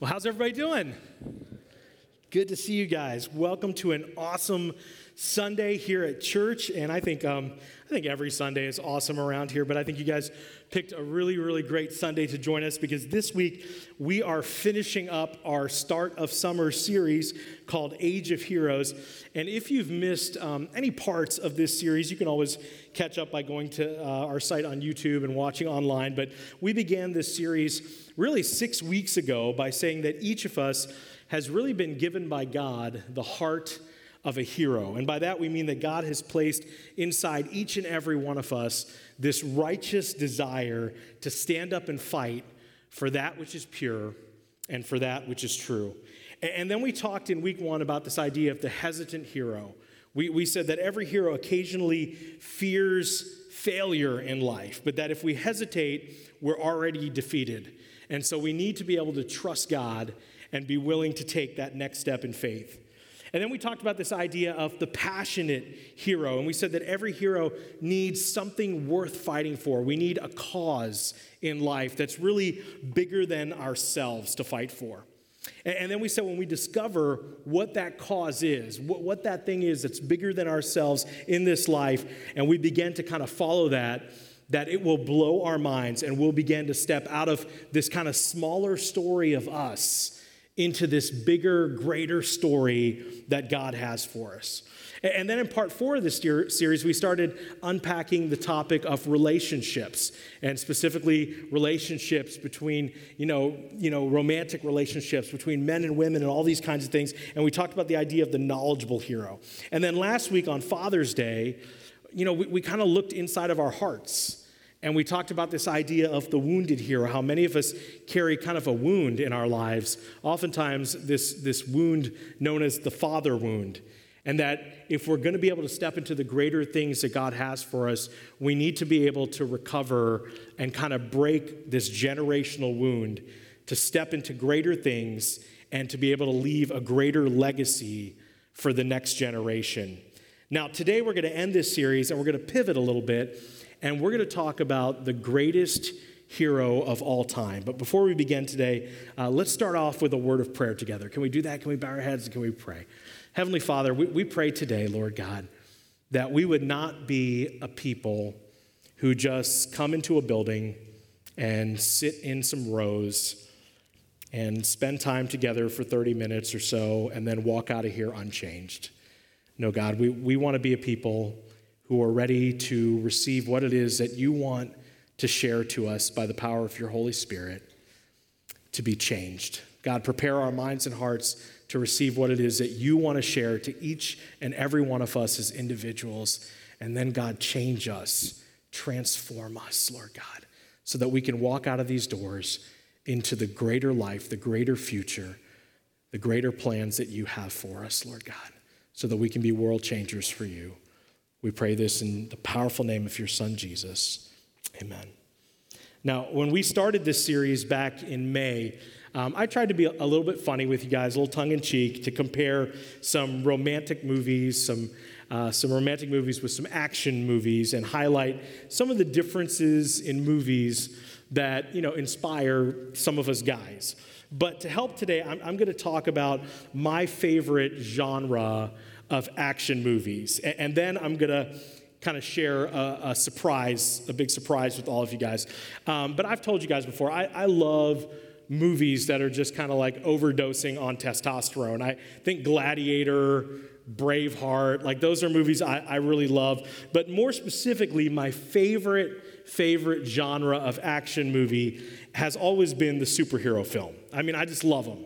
Well, how's everybody doing? Good to see you guys. Welcome to an awesome Sunday here at church, and I think um, I think every Sunday is awesome around here. But I think you guys picked a really really great Sunday to join us because this week we are finishing up our start of summer series called Age of Heroes. And if you've missed um, any parts of this series, you can always catch up by going to uh, our site on YouTube and watching online. But we began this series really six weeks ago by saying that each of us has really been given by God the heart of a hero. And by that we mean that God has placed inside each and every one of us this righteous desire to stand up and fight for that which is pure and for that which is true. And then we talked in week one about this idea of the hesitant hero. We, we said that every hero occasionally fears failure in life, but that if we hesitate, we're already defeated. And so we need to be able to trust God and be willing to take that next step in faith. And then we talked about this idea of the passionate hero. And we said that every hero needs something worth fighting for. We need a cause in life that's really bigger than ourselves to fight for. And then we said when we discover what that cause is, what, that thing is that's bigger than ourselves in this life, and we begin to kind of follow that, that it will blow our minds and we'll begin to step out of this kind of smaller story of us into this bigger, greater story that God has for us. And then in part four of this series, we started unpacking the topic of relationships, and specifically relationships between, you know, you know, romantic relationships between men and women and all these kinds of things. And we talked about the idea of the knowledgeable hero. And then last week on Father's Day, you know, we, we kind of looked inside of our hearts and we talked about this idea of the wounded hero, how many of us carry kind of a wound in our lives, oftentimes, this, this wound known as the father wound. And that if we're going to be able to step into the greater things that God has for us, we need to be able to recover and kind of break this generational wound to step into greater things and to be able to leave a greater legacy for the next generation. Now, today we're going to end this series and we're going to pivot a little bit and we're going to talk about the greatest hero of all time. But before we begin today, uh, let's start off with a word of prayer together. Can we do that? Can we bow our heads and can we pray? Heavenly Father, we, we pray today, Lord God, that we would not be a people who just come into a building and sit in some rows and spend time together for 30 minutes or so and then walk out of here unchanged. No, God, we, we want to be a people who are ready to receive what it is that you want to share to us by the power of your Holy Spirit to be changed. God, prepare our minds and hearts to receive what it is that you want to share to each and every one of us as individuals. And then, God, change us, transform us, Lord God, so that we can walk out of these doors into the greater life, the greater future, the greater plans that you have for us, Lord God, so that we can be world changers for you. We pray this in the powerful name of your Son, Jesus. Amen. Now, when we started this series back in May, um, I tried to be a little bit funny with you guys, a little tongue in cheek, to compare some romantic movies, some, uh, some romantic movies with some action movies, and highlight some of the differences in movies that you know inspire some of us guys. But to help today, I'm, I'm going to talk about my favorite genre of action movies. And then I'm going to kind of share a, a, surprise, a big surprise with all of you guys. Um, but I've told you guys before, I, I love movies that are just kind of like overdosing on testosterone. I think Gladiator, Braveheart, like those are movies I, I really love. But more specifically, my favorite, favorite genre of action movie has always been the superhero film. I mean, I just love them.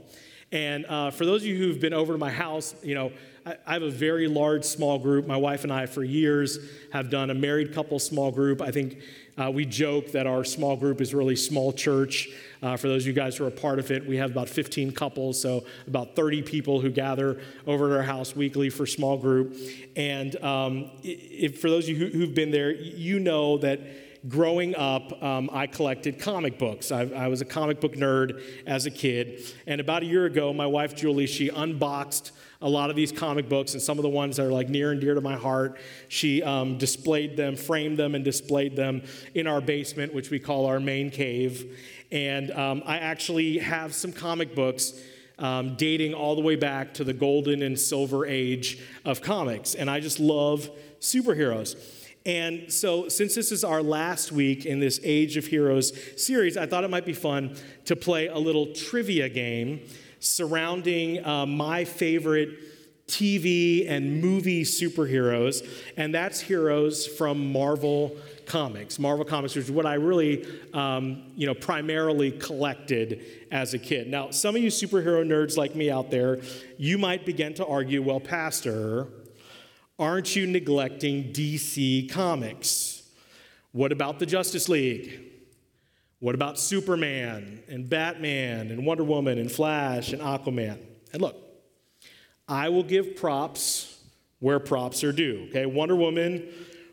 And uh, for those of you who've been over to my house, you know, I, have a very large small group. My wife and I, for years, have done a married couple small group. I think uh, we joke that our small group is really small church. Uh, for those of you guys who are a part of it, we have about 15 couples, so about 30 people who gather over at our house weekly for small group. And um, if, for those of you who, who've been there, you know that growing up, um, I collected comic books. I, I, was a comic book nerd as a kid. And about a year ago, my wife Julie, she unboxed a lot of these comic books and some of the ones that are like near and dear to my heart. She um, displayed them, framed them, and displayed them in our basement, which we call our main cave. And um, I actually have some comic books um, dating all the way back to the golden and silver age of comics. And I just love superheroes. And so, since this is our last week in this Age of Heroes series, I thought it might be fun to play a little trivia game surrounding uh, my favorite TV and movie superheroes, and that's heroes from Marvel Comics. Marvel Comics, which is what I really, um, you know, primarily collected as a kid. Now, some of you superhero nerds like me out there, you might begin to argue, well, Pastor, Aren't you neglecting DC Comics? What about the Justice League? What about Superman and Batman and Wonder Woman and Flash and Aquaman? And look, I will give props where props are due. Okay, Wonder Woman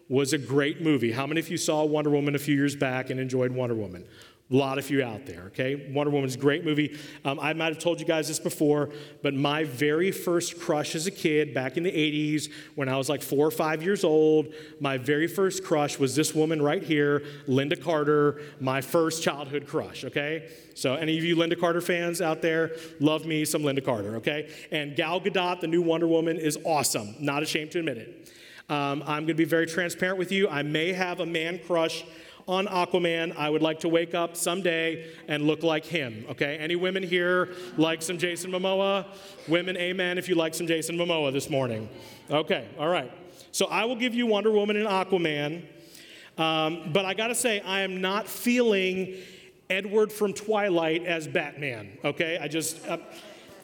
was a great movie. How many of you saw Wonder Woman a few years back and enjoyed Wonder Woman? A lot of you out there, okay? Wonder Woman's great movie. Um, I might have told you guys this before, but my very first crush as a kid back in the 80s, when I was like four or five years old, my very first crush was this woman right here, Lynda Carter, my first childhood crush, okay? So, any of you Lynda Carter fans out there, love me some Lynda Carter, okay? And Gal Gadot, the new Wonder Woman, is awesome. Not ashamed to admit it. Um, I'm to be very transparent with you. I may have a man crush on Aquaman. I would like to wake up someday and look like him, okay? Any women here like some Jason Momoa? Women, amen if you like some Jason Momoa this morning. Okay, all right. So I will give you Wonder Woman and Aquaman. Um, but I gotta say, I am not feeling Edward from Twilight as Batman, okay? I just, uh,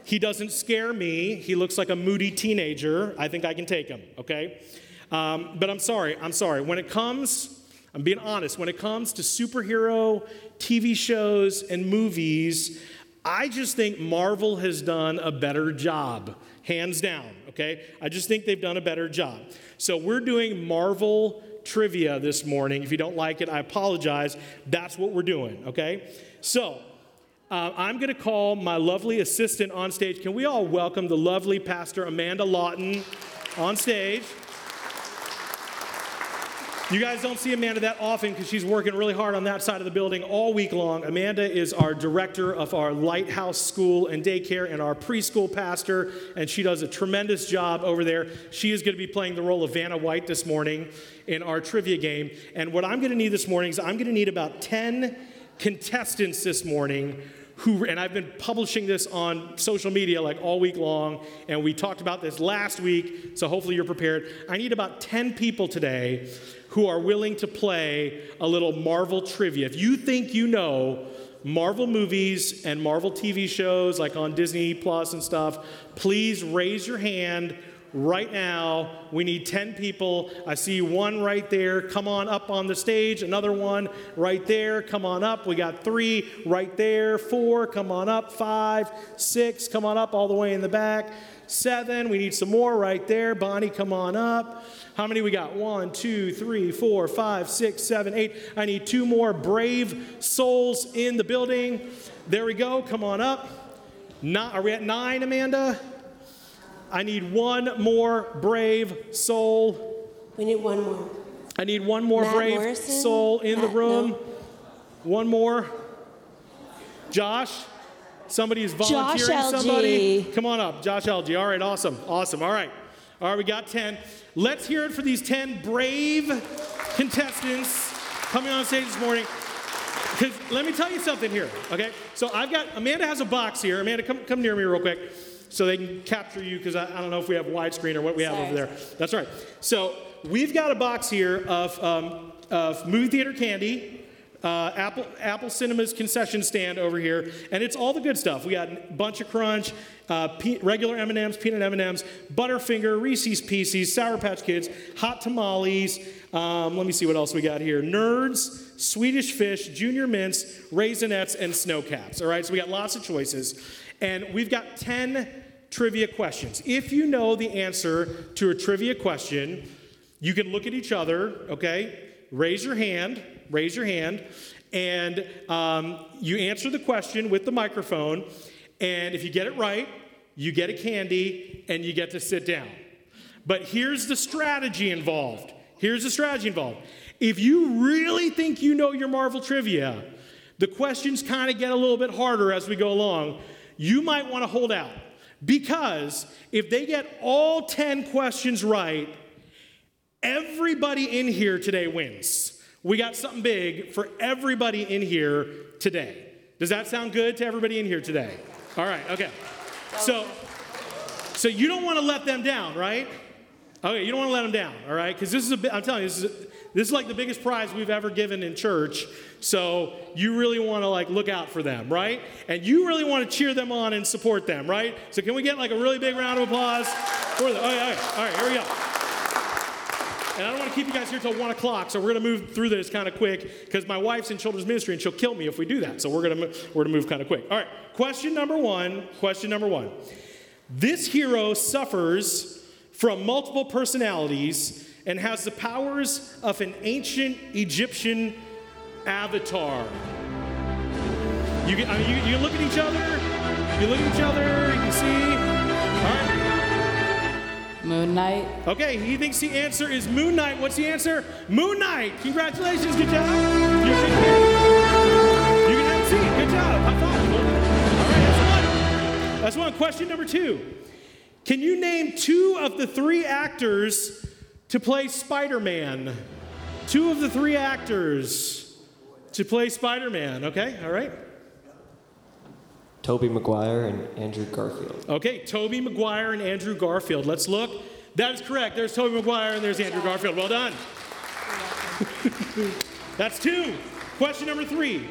he doesn't scare me. He looks like a moody teenager. I think I can take him, okay? Um, but I'm sorry, I'm sorry. When it comes I'm being honest. When it comes to superhero TV shows and movies, I just think Marvel has done a better job, hands down, okay? I just think they've done a better job. So we're doing Marvel trivia this morning. If you don't like it, I apologize. That's what we're doing, okay? So, uh, I'm going to call my lovely assistant on stage. Can we all welcome the lovely Pastor Amanda Lawton on stage? You guys don't see Amanda that often because she's working really hard on that side of the building all week long. Amanda is our director of our Lighthouse School and Daycare and our preschool pastor, and she does a tremendous job over there. She is going to be playing the role of Vanna White this morning in our trivia game. And what I'm going to need this morning is I'm going to need about 10 contestants this morning who, and I've been publishing this on social media like all week long, and we talked about this last week, so hopefully you're prepared. I need about 10 people today who are willing to play a little Marvel trivia. If you think you know Marvel movies and Marvel TV shows like on Disney Plus and stuff, please raise your hand right now. We need 10 people. I see one right there. Come on up on the stage. Another one right there. Come on up. We got three right there. Four. Come on up. Five. Six. Come on up all the way in the back. Seven. We need some more right there. Bonnie, come on up. How many we got? One, two, three, four, five, six, seven, eight. I need two more brave souls in the building. There we go. Come on up. Not, are we at nine, Amanda? I need one more brave soul. We need one more. I need one more Matt brave Morrison? soul in the uh, room. no. One more. Josh? Somebody is volunteering Josh somebody. Come on up. Josh LG. All right, awesome. Awesome. All right. All right, we got 10. Let's hear it for these 10 brave contestants coming on stage this morning. Because let me tell you something here, okay? So I've got, Amanda has a box here. Amanda, come, come near me real quick so they can capture you because I, I don't know if we have widescreen or what we have Sorry. over there. That's right. So we've got a box here of, um, of movie theater candy, uh, Apple, Apple Cinema's concession stand over here, and it's all the good stuff. We got a bunch of Crunch, uh, pe- regular M&Ms, peanut M&Ms, Butterfinger, Reese's Pieces, Sour Patch Kids, Hot Tamales. Um, let me see what else we got here. Nerds, Swedish Fish, Junior Mints, Raisinets, and Sno-Caps. All right, so we got lots of choices, and we've got 10 trivia questions. If you know the answer to a trivia question, you can look at each other, okay? Raise your hand, raise your hand, and um, you answer the question with the microphone. And if you get it right, you get a candy and you get to sit down. But here's the strategy involved. Here's the strategy involved. If you really think you know your Marvel trivia, the questions kind of get a little bit harder as we go along, you might want to hold out. Because if they get all 10 questions right, everybody in here today wins. We got something big for everybody in here today. Does that sound good to everybody in here today? All right, okay. So, so you don't want to let them down, right? Okay, you don't want to let them down, all right? Because this is a I'm telling you, this is, a, this is like the biggest prize we've ever given in church. So you really want to like look out for them, right? And you really want to cheer them on and support them, right? So can we get like a really big round of applause for them? Oh, yeah, all right, here we go. And I don't want to keep you guys here till one o'clock, so we're going to move through this kind of quick because my wife's in children's ministry and she'll kill me if we do that. So we're going to we're going to move kind of quick. All right, question number one. Question number one. This hero suffers from multiple personalities and has the powers of an ancient Egyptian avatar. You can, I mean, you, you look at each other. You look at each other. You can see. All right. Moon Knight. Okay, he thinks the answer is Moon Knight. What's the answer? Moon Knight. Congratulations. Good job. You can, you can have a seat. Good job. High five. All right, that's one. That's one. Question number two. Can you name two of the three actors to play Spider Man? Two of the three actors to play Spider Man. Okay, all right. Tobey Maguire and Andrew Garfield. Okay, Tobey Maguire and Andrew Garfield. Let's look. That is correct. There's Tobey Maguire and there's Andrew Garfield. Well done. That's two. Question number three.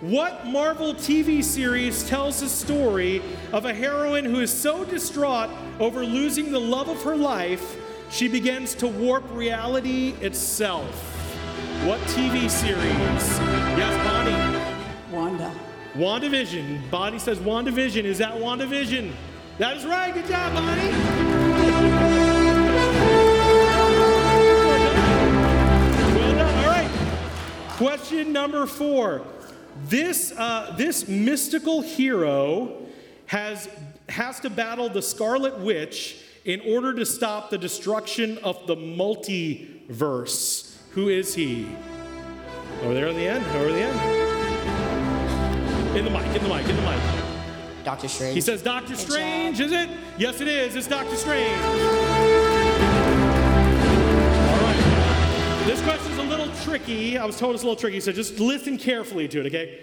What Marvel TV series tells the story of a heroine who is so distraught over losing the love of her life, she begins to warp reality itself? What TV series? Yes, Bonnie. Wanda. WandaVision. Bonnie says WandaVision. Is that WandaVision? That is right. Good job, Bonnie. Well done. All right. Question number four. This, uh, this mystical hero has, has to battle the Scarlet Witch in order to stop the destruction of the multiverse. Who is he? Over there in the end. Over the end. In the mic, in the mic, in the mic. Doctor Strange. He says Doctor Good Strange, job. is it? Yes, it is. It's Doctor Strange. All right. This little tricky. I was told it's a little tricky, so just listen carefully to it, okay?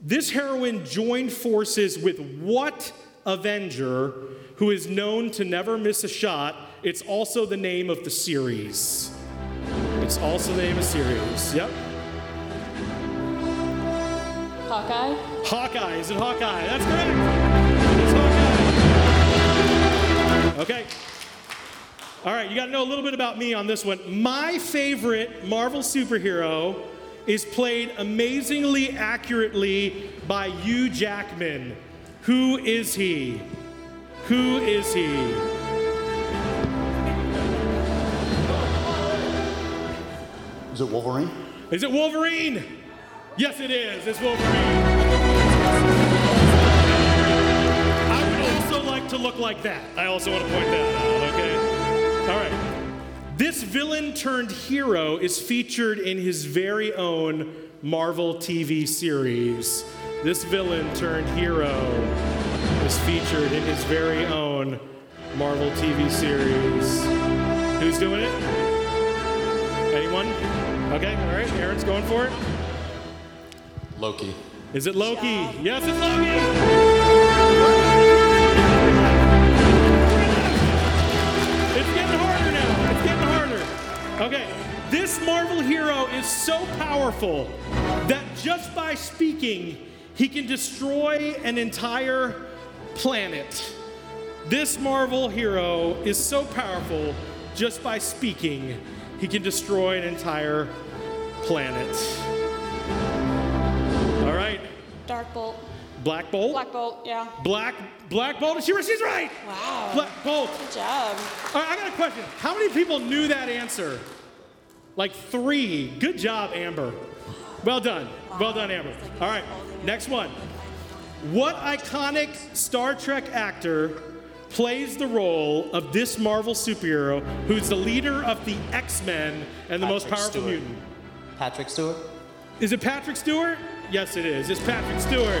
This heroine joined forces with what Avenger who is known to never miss a shot? It's also the name of the series. It's also the name of the series. Yep. Hawkeye. Hawkeye. Is it Hawkeye? That's correct. It's Hawkeye. Okay. All right, you got to know a little bit about me on this one. My favorite Marvel superhero is played amazingly accurately by Hugh Jackman. Who is he? Who is he? Is it Wolverine? Is it Wolverine? Yes, it is. It's Wolverine. I would also like to look like that. I also want to point that out, okay? All right. This villain turned hero is featured in his very own Marvel TV series. This villain turned hero is featured in his very own Marvel TV series. Who's doing it? Anyone? Okay, all right. Aaron's going for it. Loki. Is it Loki? Yes, it's Loki. Okay, this Marvel hero is so powerful that just by speaking, he can destroy an entire planet. This Marvel hero is so powerful just by speaking, he can destroy an entire planet. All right. Dark Bolt. Black Bolt. Black Bolt, yeah. Black Black Bolt. She she's right. Wow. Black Bolt. Good job. All right, I got a question. How many people knew that answer? Like three. Good job, Amber. Well done. Well done, Amber. All right, next one. What iconic Star Trek actor plays the role of this Marvel superhero who's the leader of the X Men and the most Patrick powerful Stewart. mutant? Patrick Stewart? Is it Patrick Stewart? Yes, it is. It's Patrick Stewart.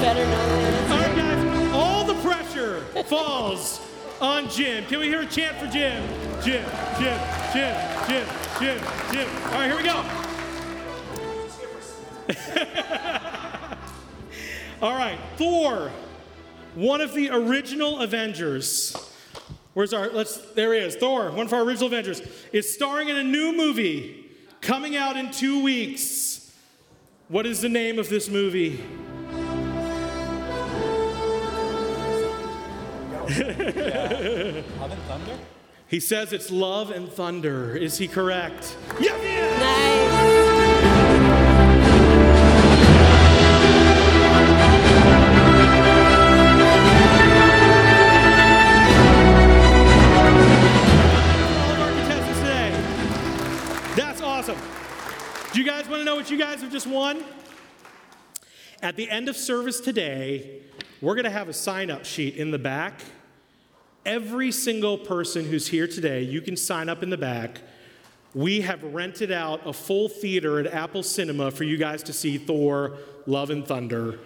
better know All right, guys, all the pressure falls on Jim. Can we hear a chant for Jim? Jim, Jim, Jim, Jim, Jim, Jim. All right, here we go. all right, Thor, one of the original Avengers. Where's our, let's, there he is, Thor, one of our original Avengers, is starring in a new movie coming out in two weeks. What is the name of this movie? Love and Thunder? He says it's love and thunder. Is he correct? Yes, he! Nice. Do you guys want to know what you guys have just won? At the end of service today, we're going to have a sign up sheet in the back. Every single person who's here today, you can sign up in the back. We have rented out a full theater at Apple Cinema for you guys to see Thor, Love and Thunder.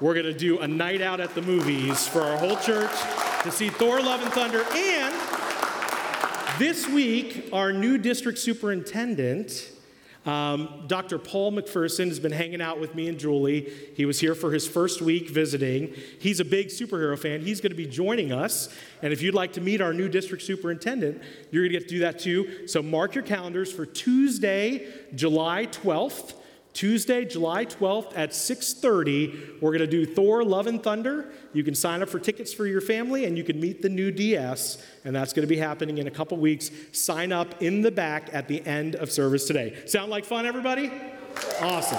We're going to do a night out at the movies for our whole church to see Thor, Love and Thunder. And this week, our new district superintendent, um, Dr. Paul McPherson, has been hanging out with me and Julie. He was here for his first week visiting. He's a big superhero fan. He's going to be joining us. And if you'd like to meet our new district superintendent, you're going to get to do that too. So mark your calendars for Tuesday, July 12th. Tuesday, July 12th at 6:30, we're going to do Thor: Love and Thunder. You can sign up for tickets for your family and you can meet the new DS, and that's going to be happening in a couple weeks. Sign up in the back at the end of service today. Sound like fun everybody? Awesome.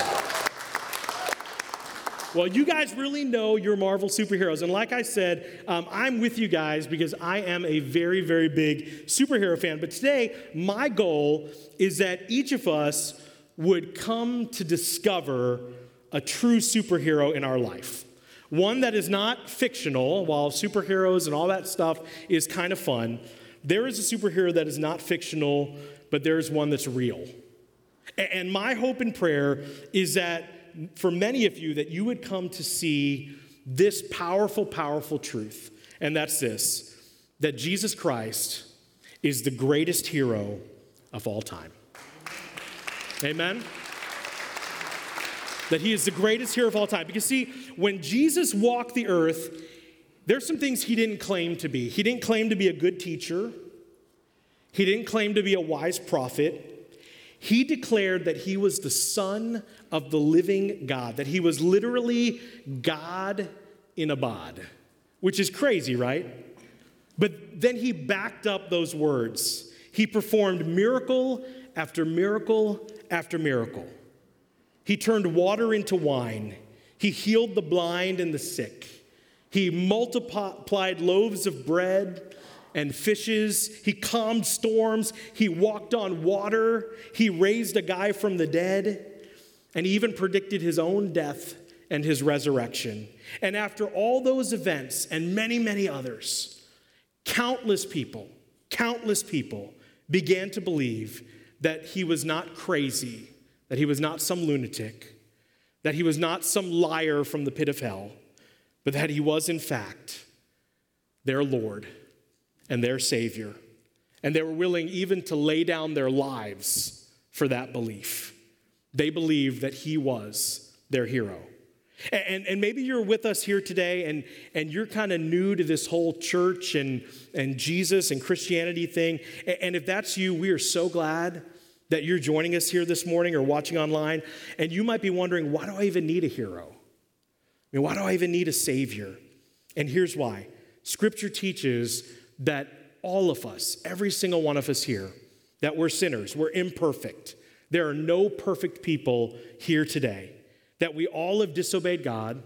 Well, you guys really know your Marvel superheroes. And like I said, um, I'm with you guys because I am a very, very big superhero fan. But today, my goal is that each of us would come to discover a true superhero in our life. One that is not fictional, while superheroes and all that stuff is kind of fun. There is a superhero that is not fictional, but there is one that's real. And my hope and prayer is that for many of you that you would come to see this powerful powerful truth and that's this that Jesus Christ is the greatest hero of all time. Amen. That he is the greatest hero of all time. Because, see, when Jesus walked the earth, there's some things he didn't claim to be. He didn't claim to be a good teacher, he didn't claim to be a wise prophet. He declared that he was the Son of the living God, that he was literally God in a bod, which is crazy, right? But then he backed up those words. He performed miracle after miracle after miracle. He turned water into wine. He healed the blind and the sick. He multiplied loaves of bread and fishes. He calmed storms. He walked on water. He raised a guy from the dead. And he even predicted his own death and his resurrection. And after all those events and many, many others, countless people, countless people began to believe that he was not crazy, that he was not some lunatic, that he was not some liar from the pit of hell, but that he was, in fact, their Lord and their Savior. And they were willing even to lay down their lives for that belief. They believed that he was their hero. And, and maybe you're with us here today and, and you're kind of new to this whole church and, and Jesus and Christianity thing. And if that's you, we are so glad that you're joining us here this morning or watching online. And you might be wondering, why do I even need a hero? I mean, why do I even need a savior? And here's why Scripture teaches that all of us, every single one of us here, that we're sinners, we're imperfect. There are no perfect people here today. That we all have disobeyed God.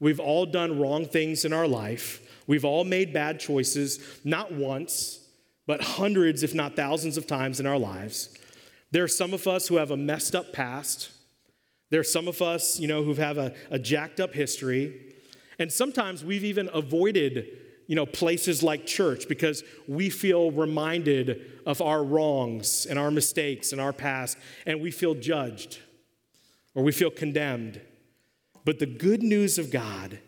We've all done wrong things in our life. We've all made bad choices, not once, but hundreds, if not thousands of times in our lives. There are some of us who have a messed up past. There are some of us, you know, who have a, a jacked up history. And sometimes we've even avoided, you know, places like church because we feel reminded of our wrongs and our mistakes and our past, and we feel judged. Or we feel condemned. But the good news of God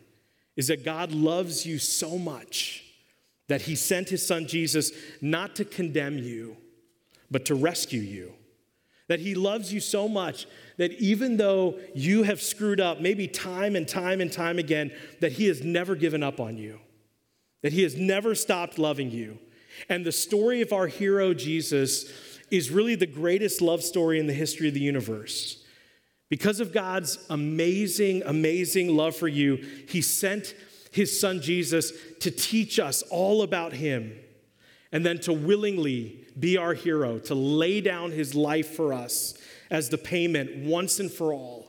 is that God loves you so much that he sent his son Jesus not to condemn you, but to rescue you. That he loves you so much that even though you have screwed up, maybe time and time and time again, that he has never given up on you, that he has never stopped loving you. And the story of our hero, Jesus, is really the greatest love story in the history of the universe. Because of God's amazing, amazing love for you, he sent his son Jesus to teach us all about him and then to willingly be our hero, to lay down his life for us as the payment once and for all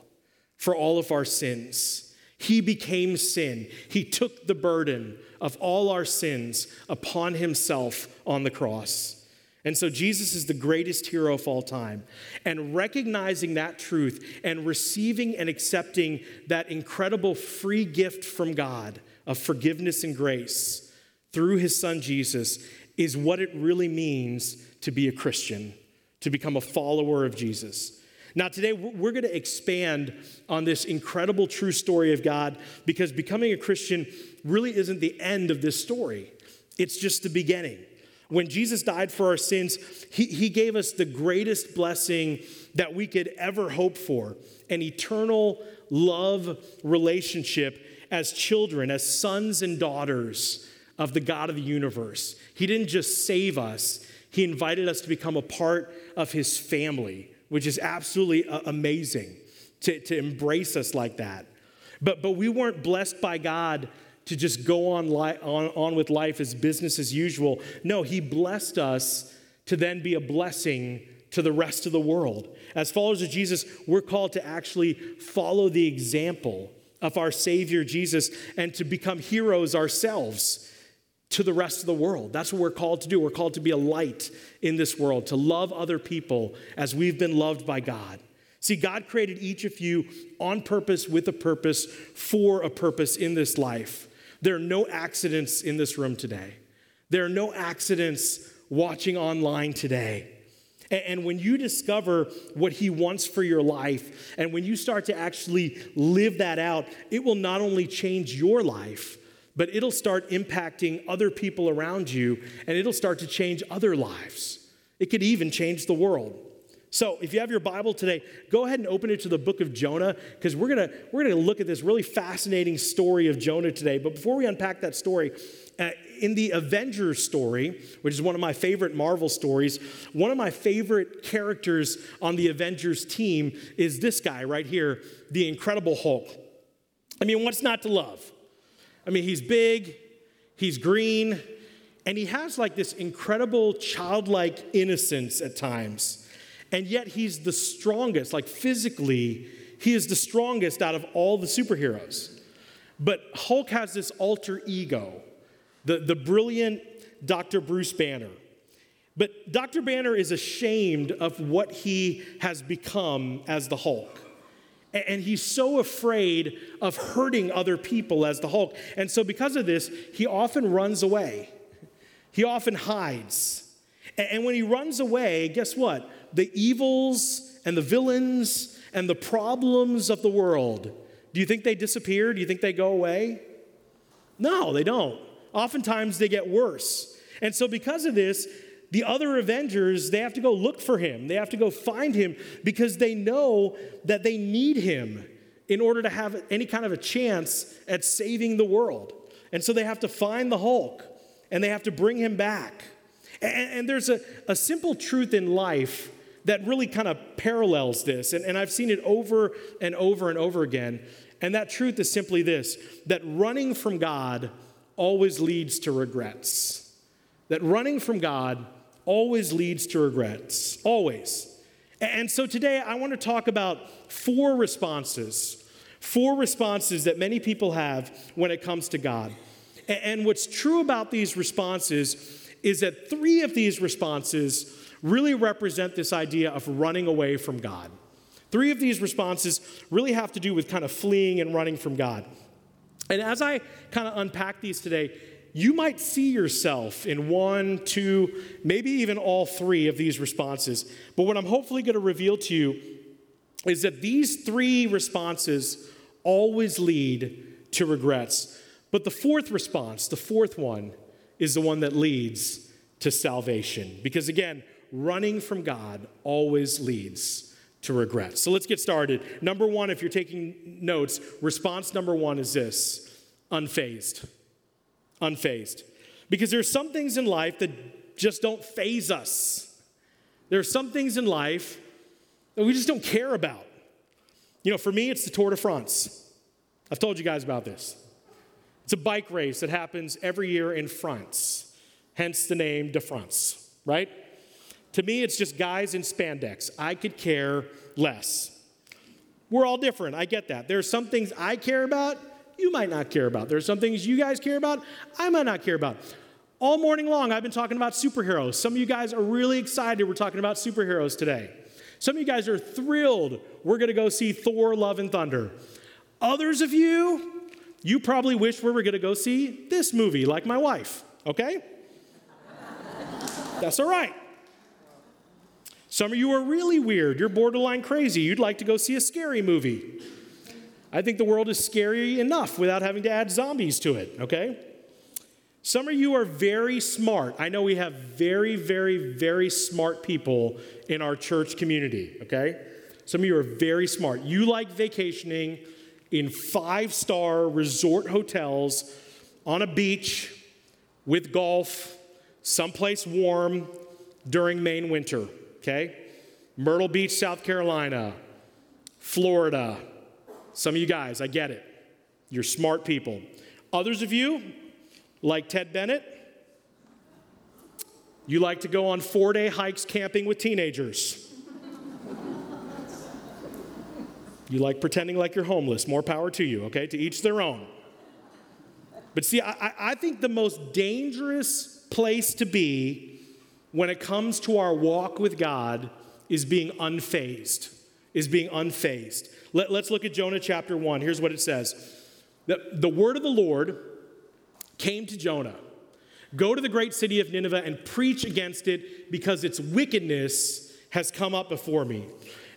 for all of our sins. He became sin. He took the burden of all our sins upon himself on the cross. And so Jesus is the greatest hero of all time. And recognizing that truth and receiving and accepting that incredible free gift from God of forgiveness and grace through his son Jesus is what it really means to be a Christian, to become a follower of Jesus. Now, today we're going to expand on this incredible true story of God because becoming a Christian really isn't the end of this story, it's just the beginning. When Jesus died for our sins, he, he gave us the greatest blessing that we could ever hope for an eternal love relationship as children, as sons and daughters of the God of the universe. He didn't just save us, He invited us to become a part of His family, which is absolutely uh, amazing to, to embrace us like that. But, but we weren't blessed by God to just go on, li- on, on with life as business as usual. No, He blessed us to then be a blessing to the rest of the world. As followers of Jesus, we're called to actually follow the example of our Savior Jesus and to become heroes ourselves to the rest of the world. That's what we're called to do. We're called to be a light in this world, to love other people as we've been loved by God. See, God created each of you on purpose, with a purpose, for a purpose in this life. There are no accidents in this room today. There are no accidents watching online today. And when you discover what He wants for your life, and when you start to actually live that out, it will not only change your life, but it'll start impacting other people around you, and it'll start to change other lives. It could even change the world. So, if you have your Bible today, go ahead and open it to the book of Jonah because we're going we're to look at this really fascinating story of Jonah today. But before we unpack that story, uh, in the Avengers story, which is one of my favorite Marvel stories, one of my favorite characters on the Avengers team is this guy right here, the Incredible Hulk. I mean, what's not to love? I mean, he's big, he's green, and he has like this incredible childlike innocence at times. And yet he's the strongest, like physically, he is the strongest out of all the superheroes. But Hulk has this alter ego, the, the brilliant Dr. Bruce Banner. But Dr. Banner is ashamed of what he has become as the Hulk. And he's so afraid of hurting other people as the Hulk. And so, because of this, he often runs away. He often hides. And when he runs away, guess what? The evils and the villains and the problems of the world, do you think they disappear? Do you think they go away? No, they don't. Oftentimes they get worse. And so, because of this, the other Avengers, they have to go look for him. They have to go find him because they know that they need him in order to have any kind of a chance at saving the world. And so they have to find the Hulk and they have to bring him back. And, and there's a, a simple truth in life that really kind of parallels this. And, and I've seen it over and over and over again. And that truth is simply this that running from God always leads to regrets. That running from God always leads to regrets. Always. And so today I want to talk about four responses, four responses that many people have when it comes to God. And what's true about these responses is that three of these responses really represent this idea of running away from God. Three of these responses really have to do with kind of fleeing and running from God. And as I kind of unpack these today, you might see yourself in one, two, maybe even all three of these responses. But what I'm hopefully going to reveal to you is that these three responses always lead to regrets. But the fourth response, the fourth one, is the one that leads to salvation. Because again, running from God always leads to regret. So let's get started. Number one, if you're taking notes, response number one is this unfazed. Unfazed. Because there's some things in life that just don't faze us. There are some things in life that we just don't care about. You know, for me, it's the Tour de France. I've told you guys about this. It's a bike race that happens every year in France, hence the name de France, right? To me, it's just guys in spandex. I could care less. We're all different. I get that. There are some things I care about, you might not care about. There are some things you guys care about, I might not care about. All morning long, I've been talking about superheroes. Some of you guys are really excited we're talking about superheroes today. Some of you guys are thrilled we're going to go see Thor Love and Thunder. Others of you, you probably wish we were going to go see this movie, like my wife, okay? That's all right. Some of you are really weird. You're borderline crazy. You'd like to go see a scary movie. I think the world is scary enough without having to add zombies to it, okay? Some of you are very smart. I know we have very, very, very smart people in our church community, okay? Some of you are very smart. You like vacationing in five star resort hotels on a beach with golf, someplace warm during Maine winter, okay? Myrtle Beach, South Carolina, Florida. Some of you guys, I get it. You're smart people. Others of you, like Ted Bennett, you like to go on four day hikes camping with teenagers. You like pretending like you're homeless. More power to you, okay? To each their own. But see, I, I think the most dangerous place to be when it comes to our walk with God is being unfazed. Is being unfazed. Let, us look at Jonah chapter 1. Here's what it says the, the word of the Lord came to Jonah Go to the great city of Nineveh and preach against it because its wickedness has come up before me.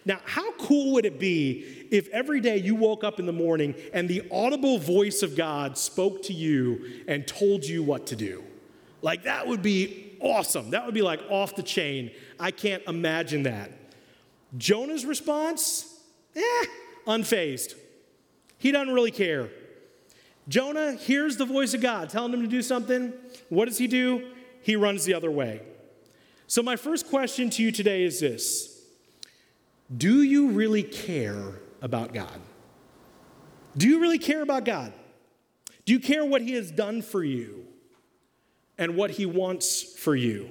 Now, how cool would it be if every day you woke up in the morning and the audible voice of God spoke to you and told you what to do? Like, that would be awesome. That would be like off the chain. I can't imagine that. Jonah's response? Eh, unfazed. He doesn't really care. Jonah hears the voice of God telling him to do something. What does he do? He runs the other way. So, my first question to you today is this do you really care about God? Do you really care about God? Do you care what He has done for you and what He wants for you?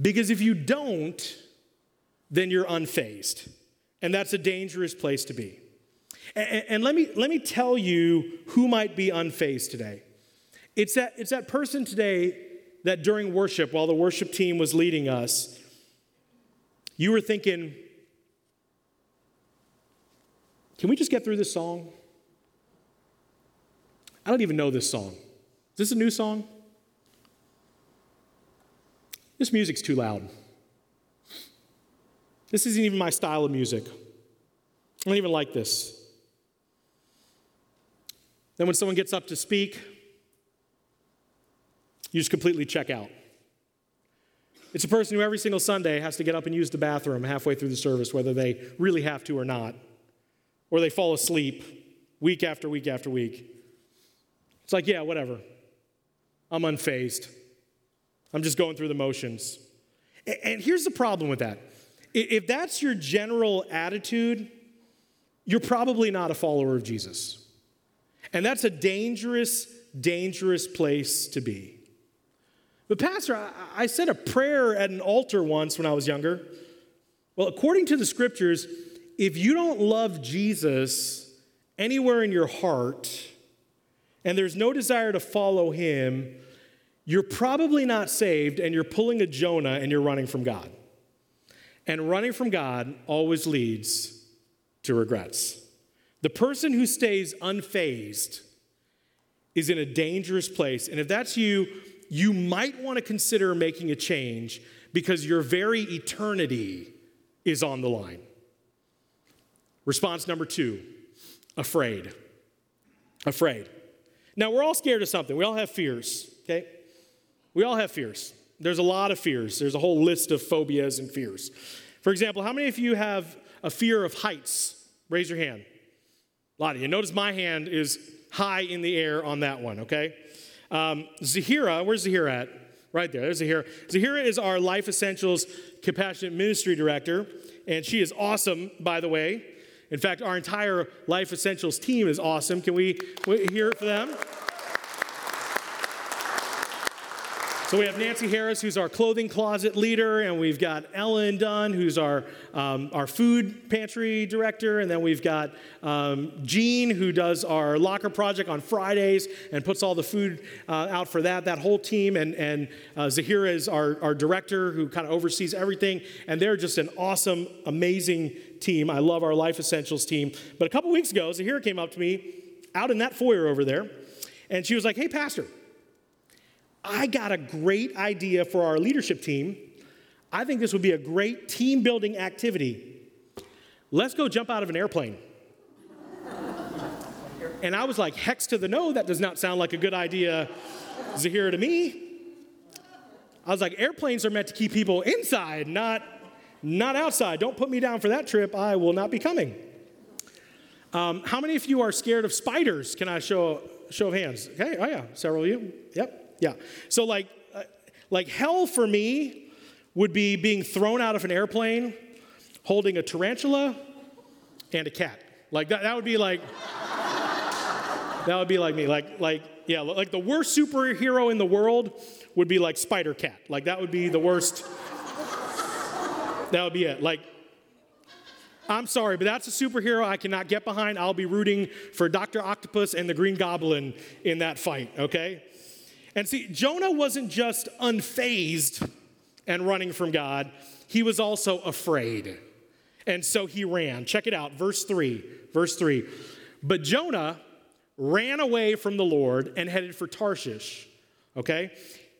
Because if you don't, then you're unfazed. And that's a dangerous place to be. And, and, let, me, let me tell you who might be unfazed today. It's that, it's that person today that during worship, while the worship team was leading us, you were thinking, can we just get through this song? I don't even know this song. Is this a new song? This music's too loud. This isn't even my style of music. I don't even like this. Then, when someone gets up to speak, you just completely check out. It's a person who every single Sunday has to get up and use the bathroom halfway through the service, whether they really have to or not or they fall asleep week after week after week. It's like, yeah, whatever. I'm unfazed. I'm just going through the motions. And here's the problem with that if that's your general attitude, you're probably not a follower of Jesus. And that's a dangerous, dangerous place to be. But, Pastor, I said a prayer at an altar once when I was younger. Well, according to the scriptures, if you don't love Jesus anywhere in your heart and there's no desire to follow him, you're probably not saved and you're pulling a Jonah and you're running from God. And running from God always leads to regrets. The person who stays unfazed is in a dangerous place. And if that's you, you might want to consider making a change because your very eternity is on the line. Response number two afraid. Afraid. Now, we're all scared of something. We all have fears, okay? We all have fears. There's a lot of fears. There's a whole list of phobias and fears. For example, how many of you have a fear of heights? Raise your hand. A lot of you. Notice my hand is high in the air on that one, okay? Um, Zahira, where's Zahira at? Right there, there's Zahira. Zahira is our Life Essentials Compassionate Ministry Director, and she is awesome, by the way. In fact, our entire Life Essentials team is awesome. Can we hear it for them? So we have Nancy Harris, who's our clothing closet leader, and we've got Ellen Dunn, who's our, um, our food pantry director, and then we've got um, Jean, who does our locker project on Fridays and puts all the food uh, out for that, that whole team, and, and uh, Zahira is our, our director who kind of oversees everything, and they're just an awesome, amazing team. I love our Life Essentials team. But a couple weeks ago, Zahira came up to me out in that foyer over there, and she was like, hey, Pastor, I got a great idea for our leadership team. I think this would be a great team building activity. Let's go jump out of an airplane. and I was like, hex to the no, that does not sound like a good idea, Zahira, to me. I was like, airplanes are meant to keep people inside, not, not outside. Don't put me down for that trip. I will not be coming. Um, how many of you are scared of spiders? Can I show, show of hands? Okay, oh yeah, several of you. Yep. Yeah. So like, uh, like hell for me would be being thrown out of an airplane, holding a tarantula and a cat. Like that, that would be like, that would be like me. Like, like, yeah, like the worst superhero in the world would be like Spider Cat. Like that would be the worst. that would be it. Like, I'm sorry, but that's a superhero I cannot get behind. I'll be rooting for Dr. Octopus and the Green Goblin in that fight, okay? And see, Jonah wasn't just unfazed and running from God, he was also afraid. And so he ran. Check it out, verse 3. Verse 3. But Jonah ran away from the Lord and headed for Tarshish. Okay?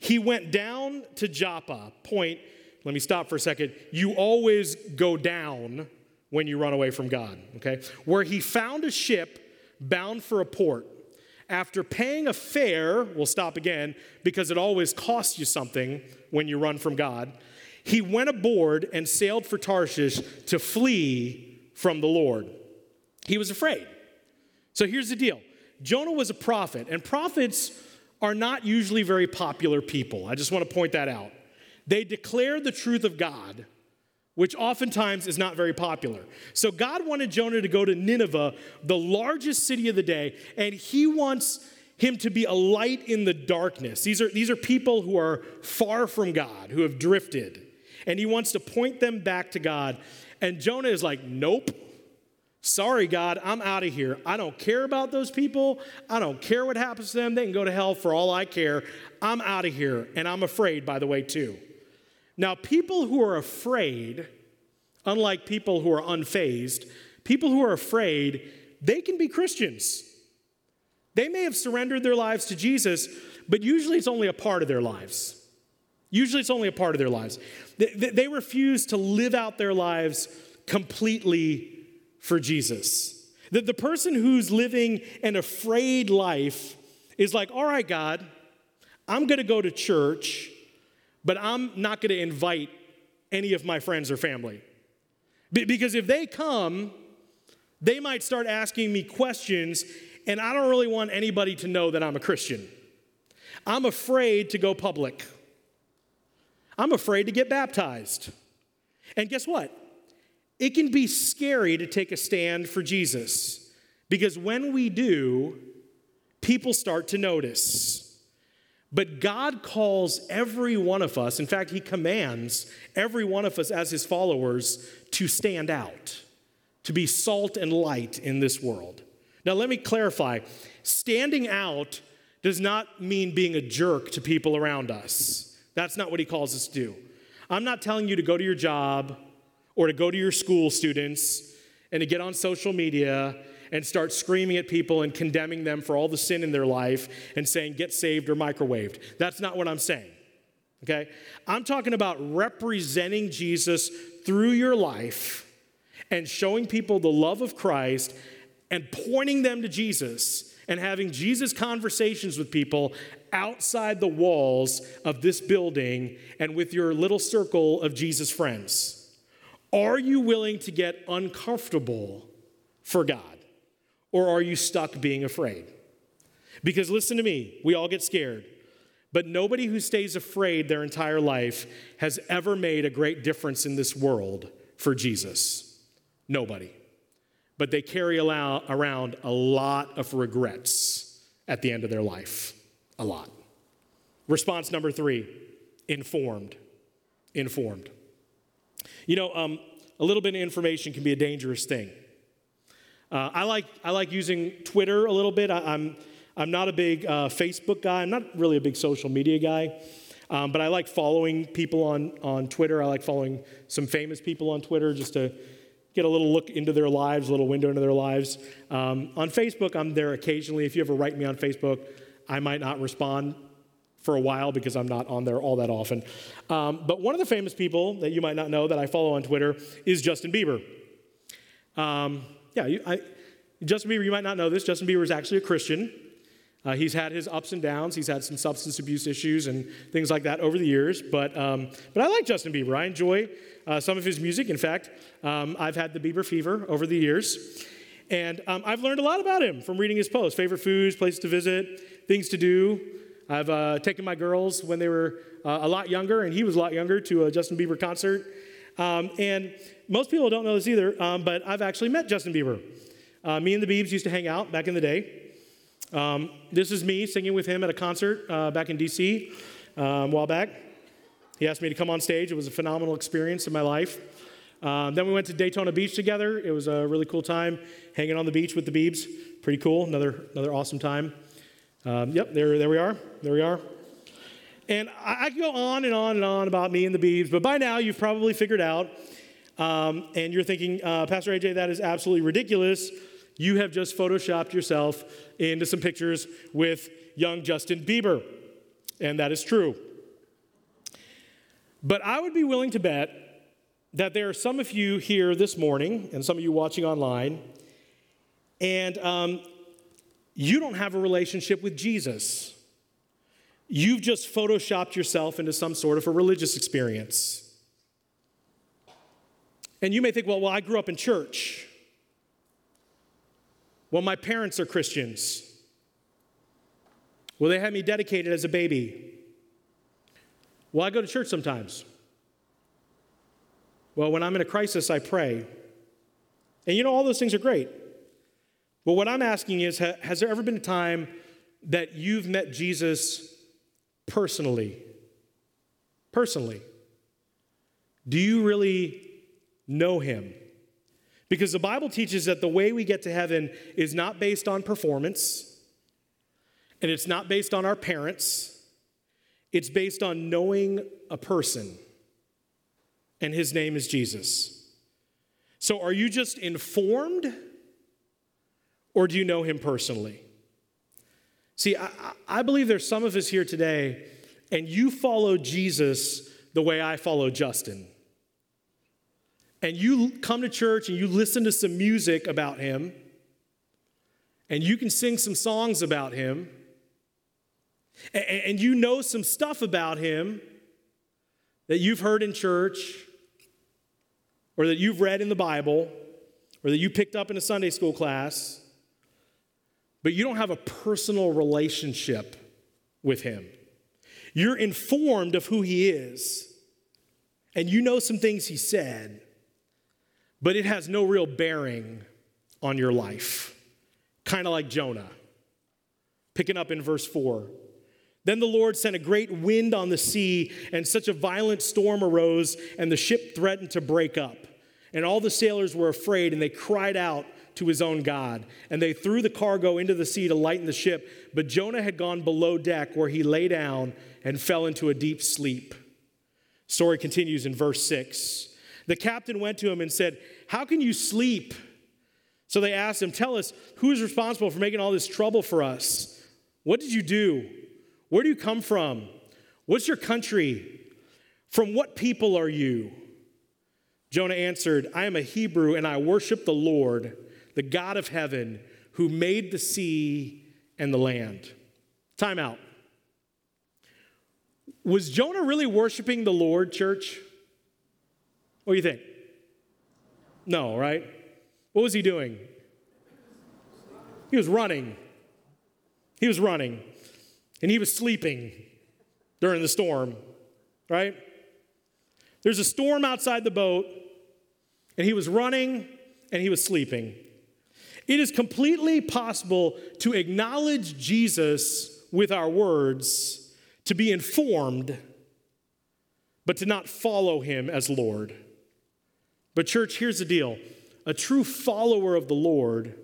He went down to Joppa. Point, let me stop for a second. You always go down when you run away from God. Okay? Where he found a ship bound for a port. After paying a fare, we'll stop again because it always costs you something when you run from God. He went aboard and sailed for Tarshish to flee from the Lord. He was afraid. So here's the deal Jonah was a prophet, and prophets are not usually very popular people. I just want to point that out. They declare the truth of God, which oftentimes is not very popular. So God wanted Jonah to go to Nineveh, the largest city of the day, and he wants him to be a light in the darkness. These are, these are people who are far from God, who have drifted. And he wants to point them back to God. And Jonah is like, Nope. Sorry, God, I'm out of here. I don't care about those people. I don't care what happens to them. They can go to hell for all I care. I'm out of here. And I'm afraid, by the way, too. Now, people who are afraid, unlike people who are unfazed, people who are afraid, they can be Christians. They may have surrendered their lives to Jesus, but usually it's only a part of their lives. Usually it's only a part of their lives. They, refuse to live out their lives completely for Jesus. The, the person who's living an afraid life is like, all right, God, I'm going to go to church but I'm not going to invite any of my friends or family. because if they come, they might start asking me questions, and I don't really want anybody to know that I'm a Christian. I'm afraid to go public. I'm afraid to get baptized. And guess what? It can be scary to take a stand for Jesus because when we do, people start to notice. But God calls every one of us, in fact, He commands every one of us as His followers to stand out, to be salt and light in this world. Now, let me clarify standing out does not mean being a jerk to people around us. That's not what He calls us to do. I'm not telling you to go to your job or to go to your school students and to get on social media and start screaming at people and condemning them for all the sin in their life and saying, get saved or microwaved. That's not what I'm saying. Okay? I'm talking about representing Jesus through your life and showing people the love of Christ and pointing them to Jesus and having Jesus conversations with people outside the walls of this building and with your little circle of Jesus friends? Are you willing to get uncomfortable for God? Or are you stuck being afraid? Because listen to me, we all get scared. But nobody who stays afraid their entire life has ever made a great difference in this world for Jesus. Nobody. But they carry around a lot of regrets at the end of their life. A lot. Response number three informed. Informed. You know, um, a little bit of information can be a dangerous thing. Uh, I, like, I like using Twitter a little bit. I, I'm I'm not a big uh, Facebook guy. I'm not really a big social media guy. Um, but I like following people on, on Twitter. I like following some famous people on Twitter just to get a little look into their lives, a little window into their lives. Um, on Facebook, I'm there occasionally. If you ever write me on Facebook, I might not respond for a while because I'm not on there all that often. Um, but one of the famous people that you might not know that I follow on Twitter is Justin Bieber. Um, yeah, you, I, Justin Bieber, you might not know this. Justin Bieber is actually a Christian. Uh, he's had his ups and downs. He's had some substance abuse issues and things like that over the years. But, um, but I like Justin Bieber. I enjoy uh, some of his music. In fact, um, I've had the Bieber fever over the years. And um, I've learned a lot about him from reading his posts favorite foods, places to visit, things to do. I've uh, taken my girls when they were uh, a lot younger, and he was a lot younger, to a Justin Bieber concert. Um, and most people don't know this either, um, but I've actually met Justin Bieber. Uh, me and the Biebs used to hang out back in the day. Um, this is me singing with him at a concert uh, back in DC um, a while back. He asked me to come on stage. It was a phenomenal experience in my life. Um, then we went to Daytona Beach together. It was a really cool time hanging on the beach with the Biebs. Pretty cool. Another, another awesome time. Um, yep, there, there we are. There we are. And I, I go on and on and on about me and the Biebs, but by now you've probably figured out, um, and you're thinking, uh, Pastor AJ, that is absolutely ridiculous you have just photoshopped yourself into some pictures with young Justin Bieber. And that is true. But I would be willing to bet that there are some of you here this morning and some of you watching online, and um, you don't have a relationship with Jesus. You've just photoshopped yourself into some sort of a religious experience. And you may think, well, well, I grew up in church. Well, my parents are Christians. Well, they had me dedicated as a baby. Well, I go to church sometimes. Well, when I'm in a crisis, I pray. And you know, all those things are great. But what I'm asking is has there ever been a time that you've met Jesus personally? Personally. Do you really know him? Because the Bible teaches that the way we get to heaven is not based on performance, and it's not based on our parents, it's based on knowing a person, and his name is Jesus. So, are you just informed, or do you know him personally? See, I, I believe there's some of us here today, and you follow Jesus the way I follow Justin. And you come to church and you listen to some music about him, and you can sing some songs about him, and you know some stuff about him that you've heard in church, or that you've read in the Bible, or that you picked up in a Sunday school class, but you don't have a personal relationship with him. You're informed of who he is, and you know some things he said, but it has no real bearing on your life. Kind of like Jonah. Picking up in verse 4. Then the Lord sent a great wind on the sea, and such a violent storm arose, and the ship threatened to break up. And all the sailors were afraid, and they cried out to his own God. And they threw the cargo into the sea to lighten the ship. But Jonah had gone below deck, where he lay down and fell into a deep sleep. Story continues in verse 6. The captain went to him and said, How can you sleep? So they asked him, Tell us, who is responsible for making all this trouble for us? What did you do? Where do you come from? What's your country? From what people are you? Jonah answered, I am a Hebrew and I worship the Lord, the God of heaven, who made the sea and the land. Time out. Was Jonah really worshiping the Lord, church? What do you think? No, right? What was he doing? He was running. He was running. And he was sleeping during the storm, right? There's a storm outside the boat, and he was running and he was sleeping. It is completely possible to acknowledge Jesus with our words, to be informed, but to not follow him as Lord. But, church, here's the deal a true follower of the Lord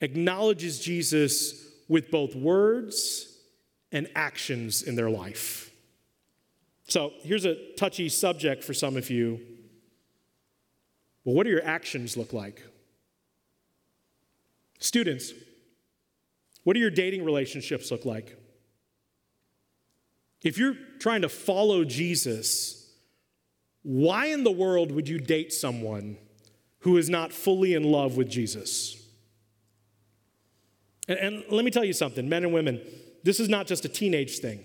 acknowledges Jesus with both words and actions in their life. So, here's a touchy subject for some of you. Well, what do your actions look like? Students, what do your dating relationships look like? If you're trying to follow Jesus, why in the world would you date someone who is not fully in love with Jesus? And, and, let me tell you something, men and women, this is not just a teenage thing.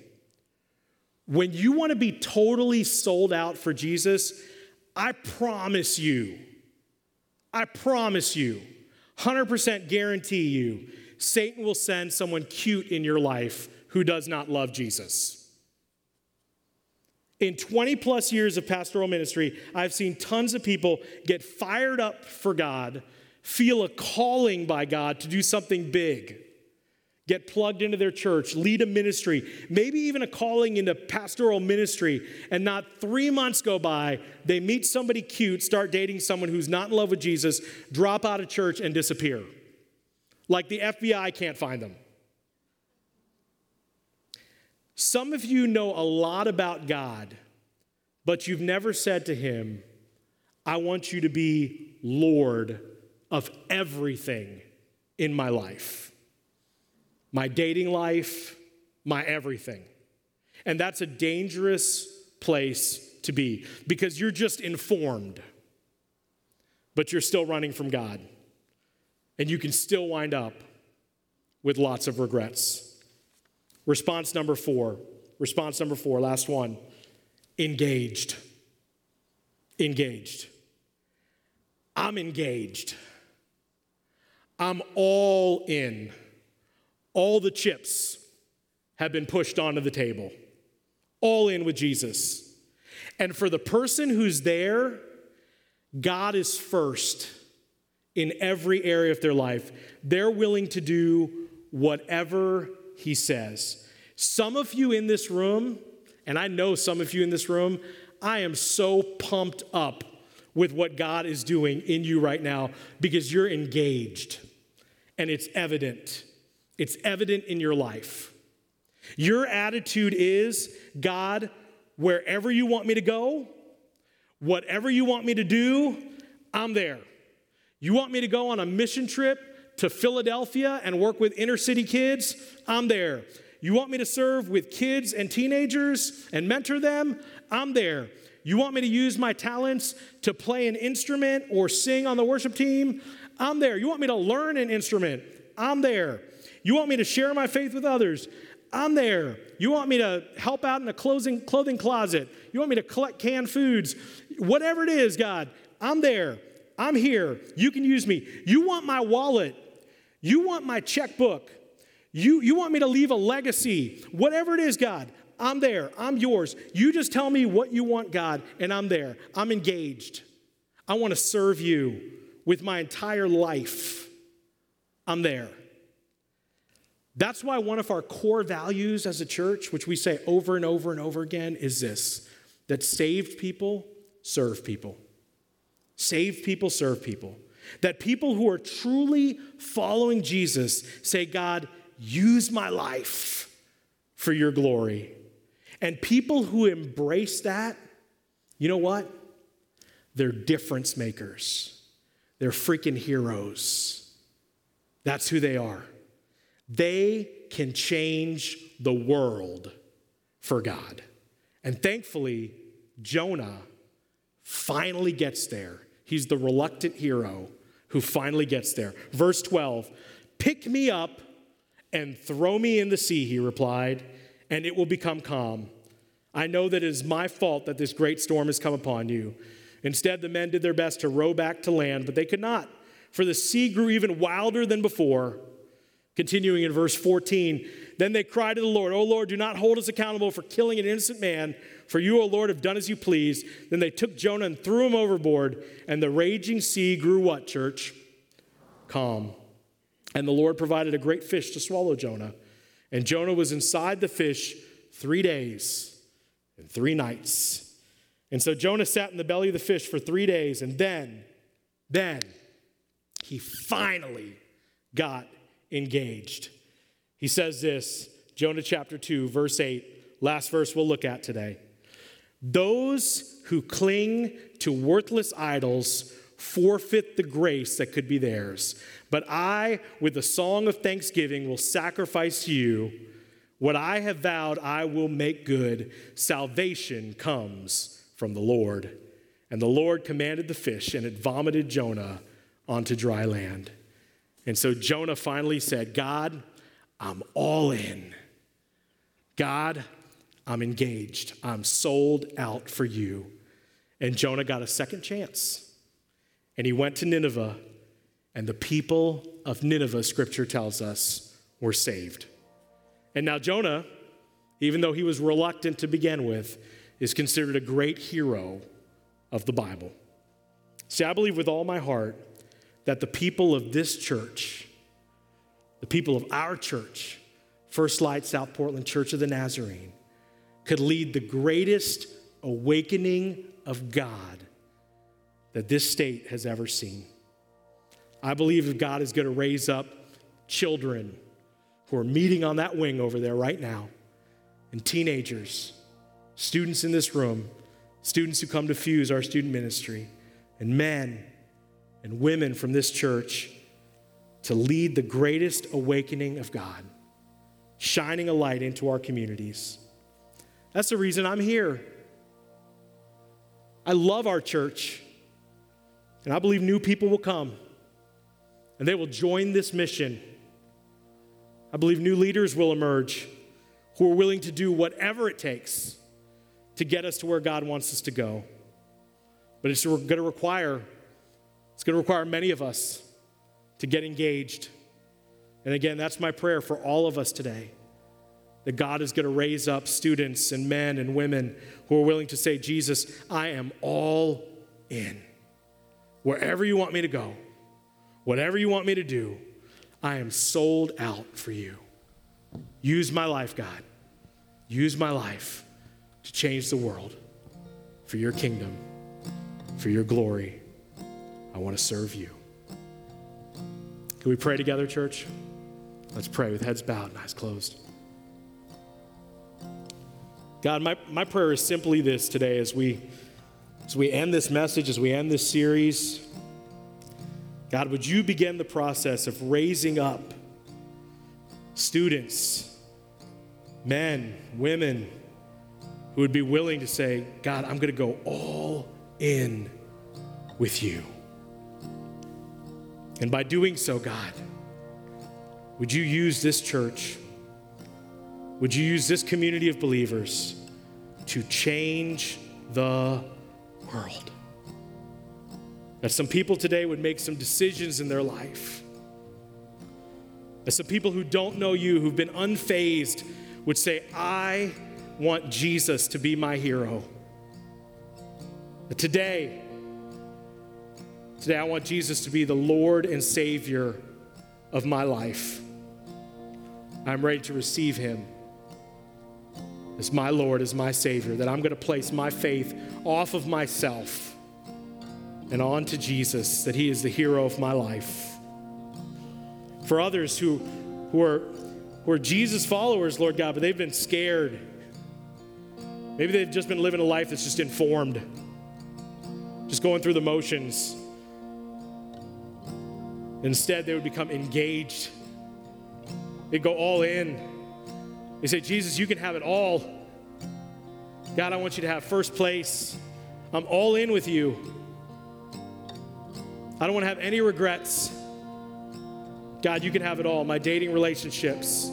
When you want to be totally sold out for Jesus, I promise you, I promise you, 100% guarantee you, Satan will send someone cute in your life who does not love Jesus. In 20 plus years of pastoral ministry, I've seen tons of people get fired up for God, feel a calling by God to do something big, get plugged into their church, lead a ministry, maybe even a calling into pastoral ministry, and not three months go by, they meet somebody cute, start dating someone who's not in love with Jesus, drop out of church, and disappear. Like the FBI can't find them. Some of you know a lot about God, but you've never said to Him, I want you to be Lord of everything in my life my dating life, my everything. And that's a dangerous place to be because you're just informed, but you're still running from God. And you can still wind up with lots of regrets. Response number four. Response number four, last one engaged. Engaged. I'm engaged. I'm all in all the chips have been pushed onto the table, all in with Jesus. And for the person who's there, God is first in every area of their life. They're willing to do whatever He says. Some of you in this room, and I know some of you in this room, I am so pumped up with what God is doing in you right now because you're engaged and it's evident. It's evident in your life. Your attitude is God, wherever you want me to go, whatever you want me to do, I'm there. You want me to go on a mission trip to Philadelphia and work with inner city kids? I'm there. You want me to serve with kids and teenagers and mentor them? I'm there. You want me to use my talents to play an instrument or sing on the worship team? I'm there. You want me to learn an instrument? I'm there. You want me to share my faith with others? I'm there. You want me to help out in a clothing, clothing closet? You want me to collect canned foods? Whatever it is, God, I'm there. I'm here. You can use me. You want my wallet. You want my checkbook. You, you want me to leave a legacy. Whatever it is, God, I'm there. I'm yours. You just tell me what you want, God, and I'm there. I'm engaged. I want to serve you with my entire life. I'm there. That's why one of our core values as a church, which we say over and over and over again, is this that saved people serve people. Saved people serve people. That people who are truly following Jesus say, God, use my life for your glory. And people who embrace that, you know what? They're difference makers. They're freaking heroes. That's who they are. They can change the world for God. And thankfully, Jonah finally gets there. He's the reluctant hero who finally gets there. Verse 12 Pick me up and throw me in the sea, he replied, and it will become calm. I know that it is my fault that this great storm has come upon you. Instead, the men did their best to row back to land, but they could not, for the sea grew even wilder than before. Continuing in verse 14, then they cried to the Lord, O Lord, do not hold us accountable for killing an innocent man, for you, O Lord, have done as you please. Then they took Jonah and threw him overboard, and the raging sea grew what, church? Calm. And the Lord provided a great fish to swallow Jonah. And Jonah was inside the fish three days and three nights. And so Jonah sat in the belly of the fish for three days, and then, then, he finally got engaged. He says this, Jonah chapter 2, verse 8, last verse we'll look at today. Those who cling to worthless idols forfeit the grace that could be theirs. But I, with a song of thanksgiving, will sacrifice to you. What I have vowed, I will make good. Salvation comes from the Lord. And the Lord commanded the fish, and it vomited Jonah onto dry land. And so Jonah finally said, God, I'm all in. God, I'm engaged. I'm sold out for you. And Jonah got a second chance. And he went to Nineveh, and the people of Nineveh, scripture tells us, were saved. And now Jonah, even though he was reluctant to begin with, is considered a great hero of the Bible. See, I believe with all my heart that the people of this church, the people of our church, First Light South Portland Church of the Nazarene, could lead the greatest awakening of God that this state has ever seen. I believe that God is going to raise up children who are meeting on that wing over there right now, and teenagers, students in this room, students who come to Fuse, our student ministry, and men and women from this church to lead the greatest awakening of God, shining a light into our communities. That's the reason I'm here. I love our church, and I believe new people will come and they will join this mission. I believe new leaders will emerge who are willing to do whatever it takes to get us to where God wants us to go. But it's going to require it's going to require many of us to get engaged. And again, that's my prayer for all of us today that God is going to raise up students and men and women who are willing to say, Jesus, I am all in. Wherever you want me to go, whatever you want me to do, I am sold out for you. Use my life, God. Use my life to change the world for your kingdom, for your glory. I want to serve you. Can we pray together, church? Let's pray with heads bowed and eyes closed. God, my, my prayer is simply this today as we, as we end this message, as we end this series. God, would you begin the process of raising up students, men, women who would be willing to say, God, I'm going to go all in with you. And by doing so, God, would you use this church? Would you use this community of believers to change the world? That some people today would make some decisions in their life. That some people who don't know you, who've been unfazed, would say, I want Jesus to be my hero. That today, Today, I want Jesus to be the Lord and Savior of my life. I'm ready to receive Him as my Lord, as my Savior, that I'm going to place my faith off of myself and onto Jesus, that He is the hero of my life. For others who, who, are, who are Jesus followers, Lord God, but they've been scared. Maybe they've just been living a life that's just informed, just going through the motions. Instead, they would become engaged. They'd go all in. They say, Jesus, you can have it all. God, I want you to have first place. I'm all in with you. I don't want to have any regrets. God, you can have it all my dating relationships,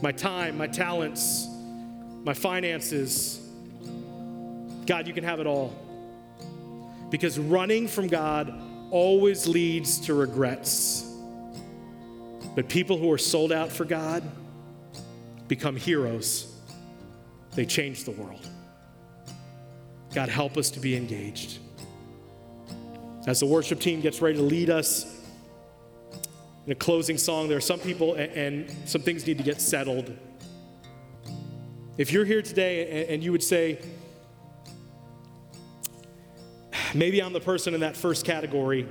my time, my talents, my finances. God, you can have it all. Because running from God always leads to regrets. But people who are sold out for God become heroes, they change the world. God, help us to be engaged. As the worship team gets ready to lead us in a closing song, there are some people and, some things need to get settled. If you're here today and you would say, maybe I'm the person in that first category,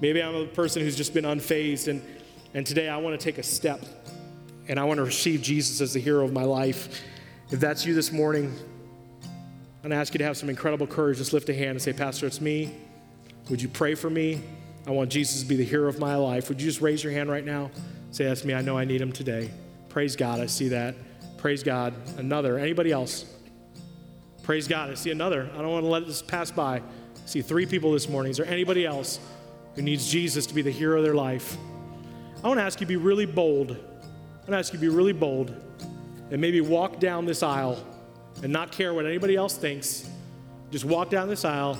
maybe I'm a person who's just been unfazed, and, and today I want to take a step and I want to receive Jesus as the hero of my life. If that's you this morning, I'm going to ask you to have some incredible courage. Just lift a hand and say, Pastor, it's me. Would you pray for me? I want Jesus to be the hero of my life. Would you just raise your hand right now? Say, That's me. I know I need him today. Praise God. I see that. Praise God. Another. Anybody else? Praise God. I see another. I don't want to let this pass by. I see three people this morning. Is there anybody else who needs Jesus to be the hero of their life? I want to ask you to be really bold. I want to ask you to be really bold and maybe walk down this aisle and not care what anybody else thinks. Just walk down this aisle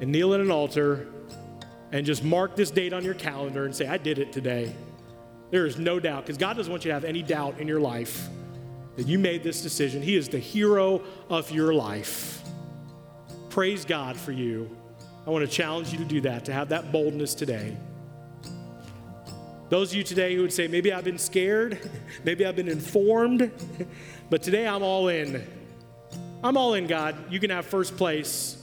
and kneel at an altar and just mark this date on your calendar and say, I did it today. There is no doubt, because God doesn't want you to have any doubt in your life that you made this decision. He is the hero of your life. Praise God for you. I want to challenge you to do that, to have that boldness today. Those of you today who would say, maybe I've been scared, maybe I've been informed, but today I'm all in. I'm all in, God. You can have first place.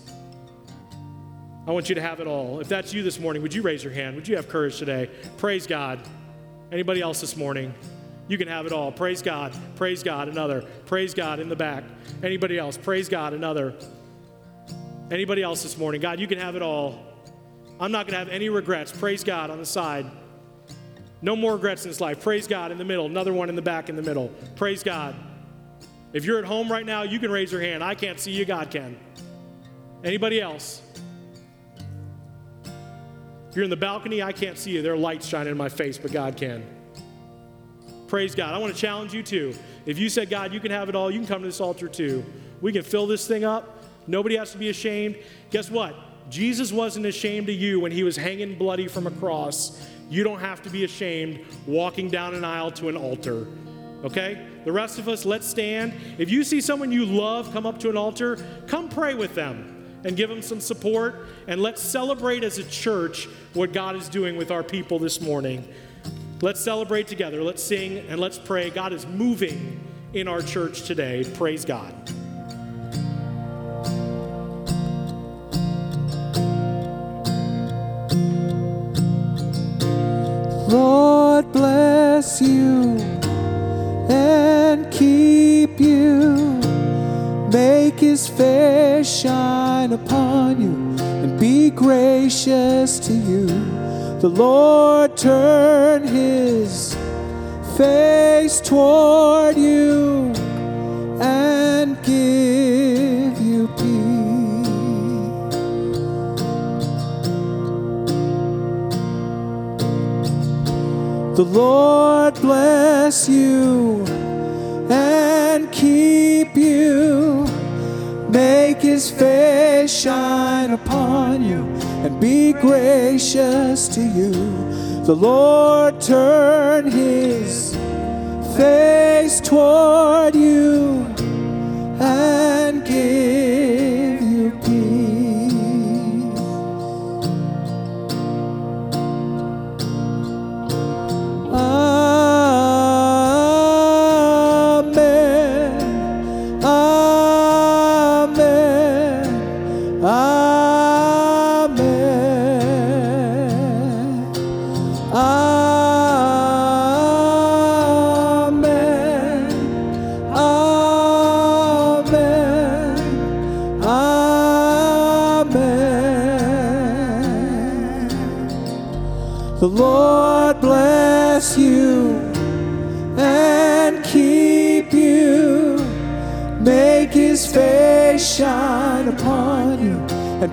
I want you to have it all. If that's you this morning, would you raise your hand? Would you have courage today? Praise God. Anybody else this morning? You can have it all. Praise God. Praise God. Another. Praise God in the back. Anybody else? Praise God. Another. Anybody else this morning? God, you can have it all. I'm not going to have any regrets. Praise God on the side. No more regrets in this life. Praise God in the middle. Another one in the back in the middle. Praise God. If you're at home right now, you can raise your hand. I can't see you, God can. Anybody else? If you're in the balcony, I can't see you. There are lights shining in my face, but God can. Praise God. I want to challenge you too. If you said, God, you can have it all, you can come to this altar too. We can fill this thing up. Nobody has to be ashamed. Guess what? Jesus wasn't ashamed of you when he was hanging bloody from a cross. You don't have to be ashamed walking down an aisle to an altar. Okay? The rest of us, let's stand. If you see someone you love come up to an altar, come pray with them and give them some support. And let's celebrate as a church what God is doing with our people this morning. Let's celebrate together. Let's sing and let's pray. God is moving in our church today. Praise God. Lord bless you and keep you. Make his face shine upon you and be gracious to you. The Lord turn his face toward you and give you peace. The Lord bless you and keep you. Make his face shine upon you and be gracious to you. The Lord turn his face toward you and give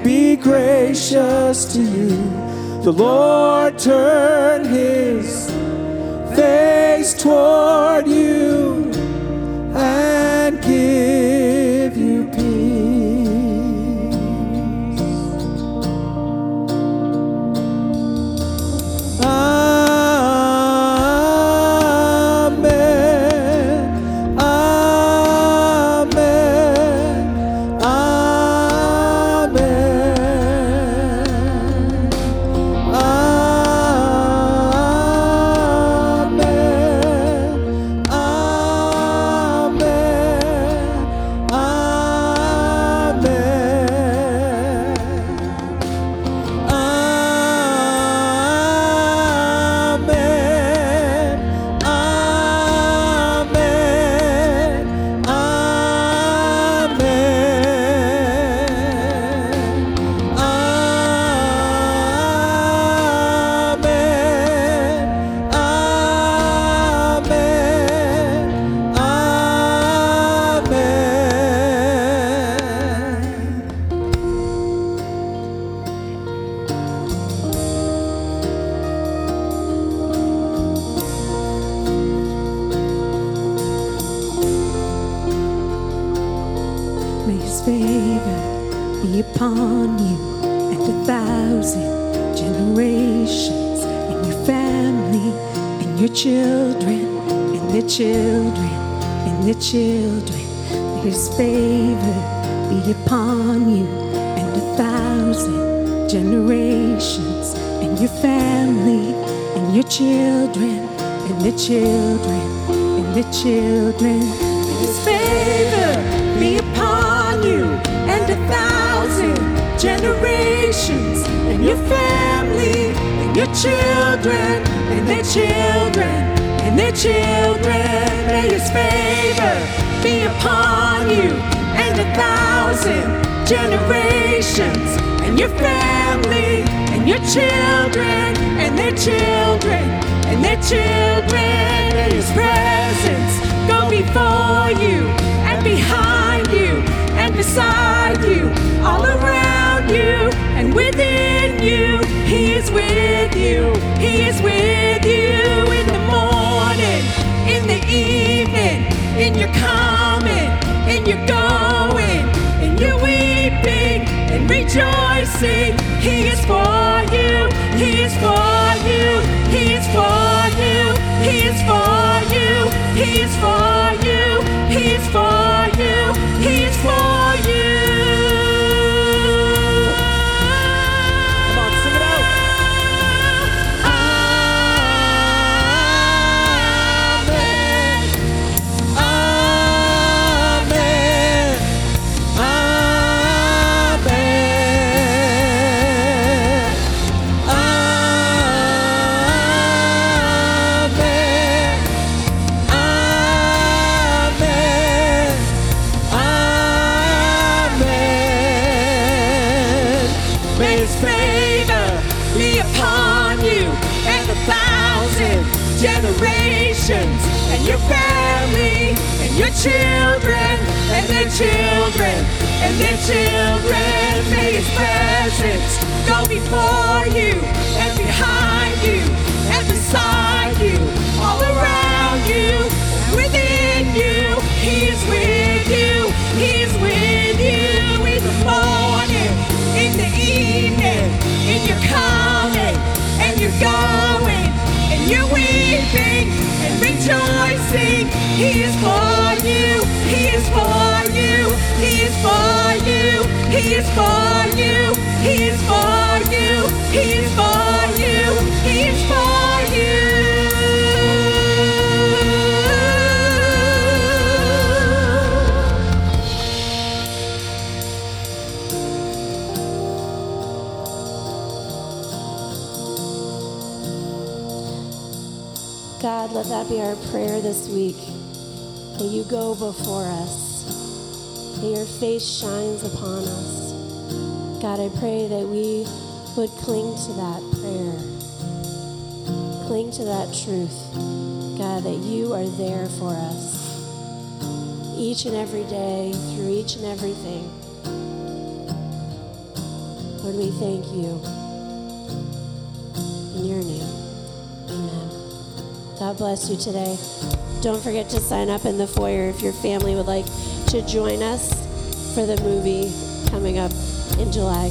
be gracious to you. The Lord turn his face toward you and give is for children, and their children, and their children. May his presence go before you, and behind you, rejoicing. He is for you, he is for you, he is for you, he is for you, he is for you, he is for you, he is for you. God, let that be our prayer this week. That you go before us. That your face shines upon us. God, I pray that we would cling to that prayer. Cling to that truth. God, that you are there for us. each and every day, through each and everything. Lord, we thank you. God bless you today. Don't forget to sign up in the foyer if your family would like to join us for the movie coming up in July.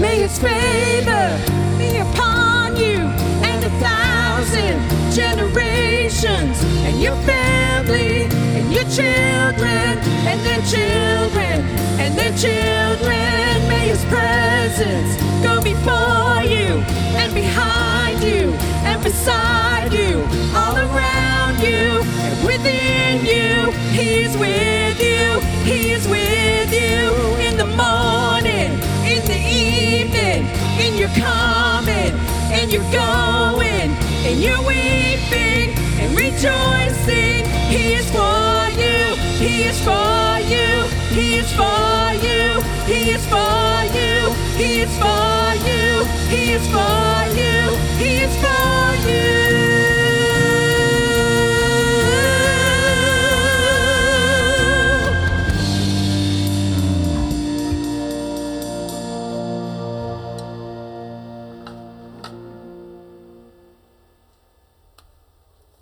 May his favor be upon you and a thousand generations, and your family, your children, and their children, and their children. May his presence go before you, and behind you, and beside you, all around you, and within you. He's with you, he's with you in the morning, in the evening, in your coming, and you're going, and you're weeping and rejoicing. He is for you. He is for you. He is for you. He is for you. He is for you. He is for you. He is for you.